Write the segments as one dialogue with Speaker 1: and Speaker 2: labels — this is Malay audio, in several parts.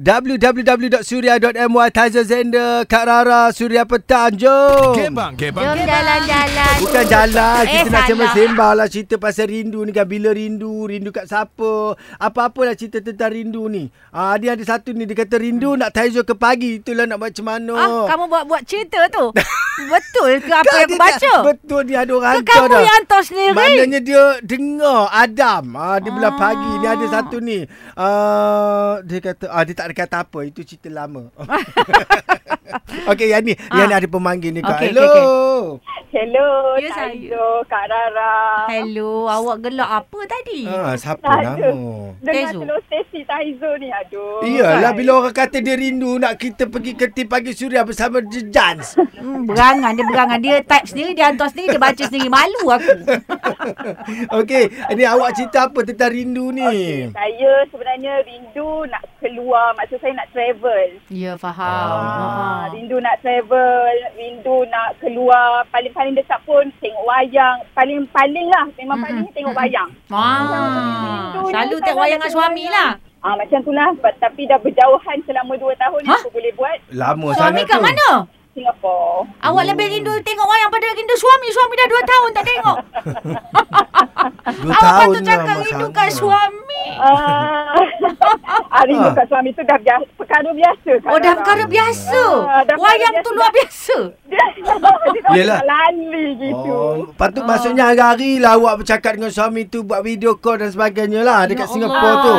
Speaker 1: www.surya.my Taza Zender Kak Rara Surya Petang Jom
Speaker 2: Gebang, gebang,
Speaker 3: Jom jalan-jalan.
Speaker 1: Bukan jalan
Speaker 3: Eh,
Speaker 1: Kita nak
Speaker 3: salah.
Speaker 1: sembang-sembang lah Cerita pasal rindu ni kan Bila rindu Rindu kat siapa Apa-apalah cerita tentang rindu ni ah, Dia ada satu ni Dia kata rindu nak Taizo ke pagi Itulah nak macam mana
Speaker 3: Ah, kamu buat-buat cerita tu. Betul ke apa
Speaker 1: Kan
Speaker 3: yang
Speaker 1: dia
Speaker 3: baca?
Speaker 1: tak- Betul dia ada orang
Speaker 3: Ke kamu yang hantar sendiri?
Speaker 1: Maknanya dia dengar Adam. Ah, dia bilang
Speaker 3: Ah.
Speaker 1: pagi ni ada satu ni. Uh, dia kata ah dia tak ada kata apa. Itu cerita lama. Okey yang ni,
Speaker 3: Ah.
Speaker 1: yang ni ada pemanggil ni Kak.
Speaker 3: Okey,
Speaker 1: Hello.
Speaker 3: okey,
Speaker 4: Hello,
Speaker 3: Ya,
Speaker 4: ya. Taizo, Kak Rara.
Speaker 3: Hello, awak gelak apa tadi?
Speaker 1: Ah, siapa
Speaker 4: Tak
Speaker 1: nama?
Speaker 4: Dengar
Speaker 3: Taizo.
Speaker 4: telur stesi Taizo ni, aduh.
Speaker 1: Iyalah bila orang kata dia rindu nak kita pergi ke tim pagi suria bersama The Jans.
Speaker 3: Hmm, berangan, dia berangan. Dia type sendiri, dia hantar sendiri, dia baca sendiri. Malu aku.
Speaker 1: Okey, ni awak cerita apa tentang rindu ni?
Speaker 4: Saya sebenarnya rindu nak keluar, maksud saya nak travel.
Speaker 3: Ya, faham.
Speaker 4: Ah,
Speaker 3: Ah.
Speaker 4: rindu nak travel, rindu nak keluar. Paling-paling dekat pun tengok wayang. Paling-paling lah, memang
Speaker 3: Mm-mm.
Speaker 4: paling tengok wayang.
Speaker 3: Ah,
Speaker 4: Rindu
Speaker 3: selalu tengok wayang dengan suami lah.
Speaker 4: Ah macam tu lah. But- Tapi dah berjauhan selama 2 tahun ni
Speaker 3: Hah?
Speaker 4: apa boleh buat?
Speaker 1: Lama
Speaker 3: Suami
Speaker 1: sangat
Speaker 3: kat
Speaker 1: tu.
Speaker 3: mana?
Speaker 4: Singapore.
Speaker 3: Awak lebih rindu tengok wayang pada rindu suami. Suami dah 2 tahun tak tengok.
Speaker 1: Dua
Speaker 3: Awak
Speaker 1: tahun
Speaker 3: patut cakap
Speaker 1: lama
Speaker 3: rindu
Speaker 1: sangat.
Speaker 3: kat suami.
Speaker 4: Ah, ah, rindu
Speaker 1: Ah.
Speaker 4: kat suami tu dah biasa, perkara biasa.
Speaker 3: Oh, dah perkara biasa.
Speaker 4: Ah, dah
Speaker 3: Wayang tu luar biasa.
Speaker 4: Dia, dia
Speaker 1: Yelah.
Speaker 4: lali gitu.
Speaker 1: Oh, patut
Speaker 3: Ah.
Speaker 1: maksudnya hari-hari lah awak bercakap dengan suami tu buat video call dan sebagainya lah dekat
Speaker 3: Ya
Speaker 1: Singapura tu.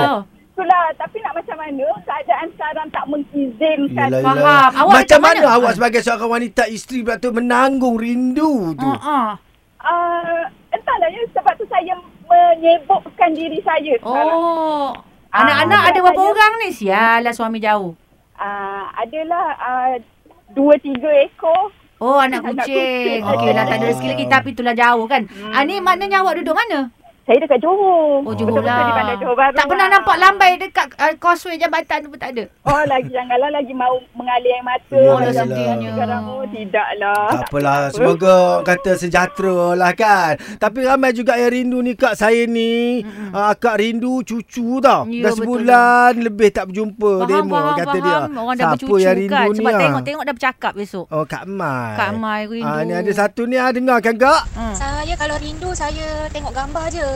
Speaker 4: Itulah, tapi nak macam mana keadaan sekarang tak mengizinkan.
Speaker 1: Yelah,
Speaker 3: Faham.
Speaker 1: yelah.
Speaker 3: Awak
Speaker 1: Macam mana,
Speaker 3: mana?
Speaker 1: awak sebagai seorang wanita isteri pula tu menanggung rindu tu?
Speaker 3: Uh, uh.
Speaker 4: Uh, entahlah ya, sebab tu saya menyebukkan diri saya sekarang.
Speaker 3: Oh.
Speaker 4: Ah,
Speaker 3: Anak-anak ada
Speaker 4: saya-
Speaker 3: berapa orang ni? Sialah suami jauh.
Speaker 4: Uh, adalah uh, dua tiga ekor.
Speaker 3: Oh anak
Speaker 4: Anak
Speaker 3: kucing.
Speaker 4: kucing.
Speaker 3: Okey lah tak ada rezeki lagi tapi itulah jauh kan.
Speaker 4: Hmm.
Speaker 3: Ah ni maknanya awak duduk mana?
Speaker 4: Saya dekat Johor.
Speaker 3: Oh Johor
Speaker 4: Betul-betul di bandar
Speaker 3: lah.
Speaker 4: Johor Baru
Speaker 3: Tak pernah
Speaker 4: lah.
Speaker 3: nampak lambai dekat uh, causeway jambatan tu pun tak ada.
Speaker 4: Oh lagi janganlah lagi mau mengalir air mata. Macam
Speaker 1: yalah.
Speaker 4: tu Sekarang oh tidaklah.
Speaker 1: Tak apalah, semoga kata sejahtera lah kan. Tapi ramai juga yang rindu ni kak saya ni. Uh, kak rindu cucu tau.
Speaker 3: Ya,
Speaker 1: dah
Speaker 3: betul.
Speaker 1: sebulan lebih tak berjumpa
Speaker 3: Faham,
Speaker 1: demo
Speaker 3: faham,
Speaker 1: kata
Speaker 3: faham.
Speaker 1: dia.
Speaker 3: Orang dah
Speaker 1: Siapa
Speaker 3: bercucu
Speaker 1: yang rindu
Speaker 3: kan.
Speaker 1: ni
Speaker 3: Sebab
Speaker 1: ah?
Speaker 3: tengok-tengok dah bercakap besok.
Speaker 1: Oh Kak Mai.
Speaker 3: Kak Mai rindu.
Speaker 1: Ah, ni ada satu ni ah, dengar kan kak?
Speaker 3: Hmm.
Speaker 5: Saya kalau rindu saya tengok gambar je.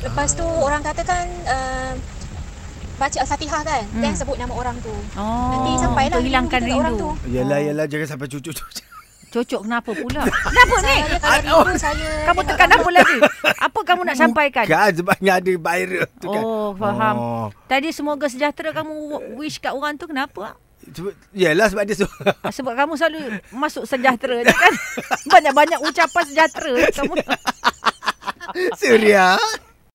Speaker 5: Lepas tu orang katakan uh, baca Al-Fatihah kan.
Speaker 3: Hmm.
Speaker 5: Then sebut nama orang tu.
Speaker 3: Oh,
Speaker 5: Nanti sampailah
Speaker 3: untuk hilangkan
Speaker 5: rindu kat orang
Speaker 3: rindu.
Speaker 5: tu.
Speaker 1: Yelah,
Speaker 3: Oh.
Speaker 1: yelah. Jangan sampai cucu tu.
Speaker 3: Cocok kenapa pula? Kenapa ni?
Speaker 5: Saya rindu saya
Speaker 3: Kamu tekan apa lagi? Apa kamu nak sampaikan?
Speaker 1: Kan sebabnya ada viral tu kan.
Speaker 3: Oh, faham.
Speaker 1: Oh.
Speaker 3: Tadi semoga sejahtera kamu wish kat orang tu kenapa?
Speaker 1: Sebab- Yelah sebab dia
Speaker 3: Ah, Sebab kamu selalu masuk sejahtera je kan. Banyak-banyak ucapan sejahtera kamu.
Speaker 1: Surya.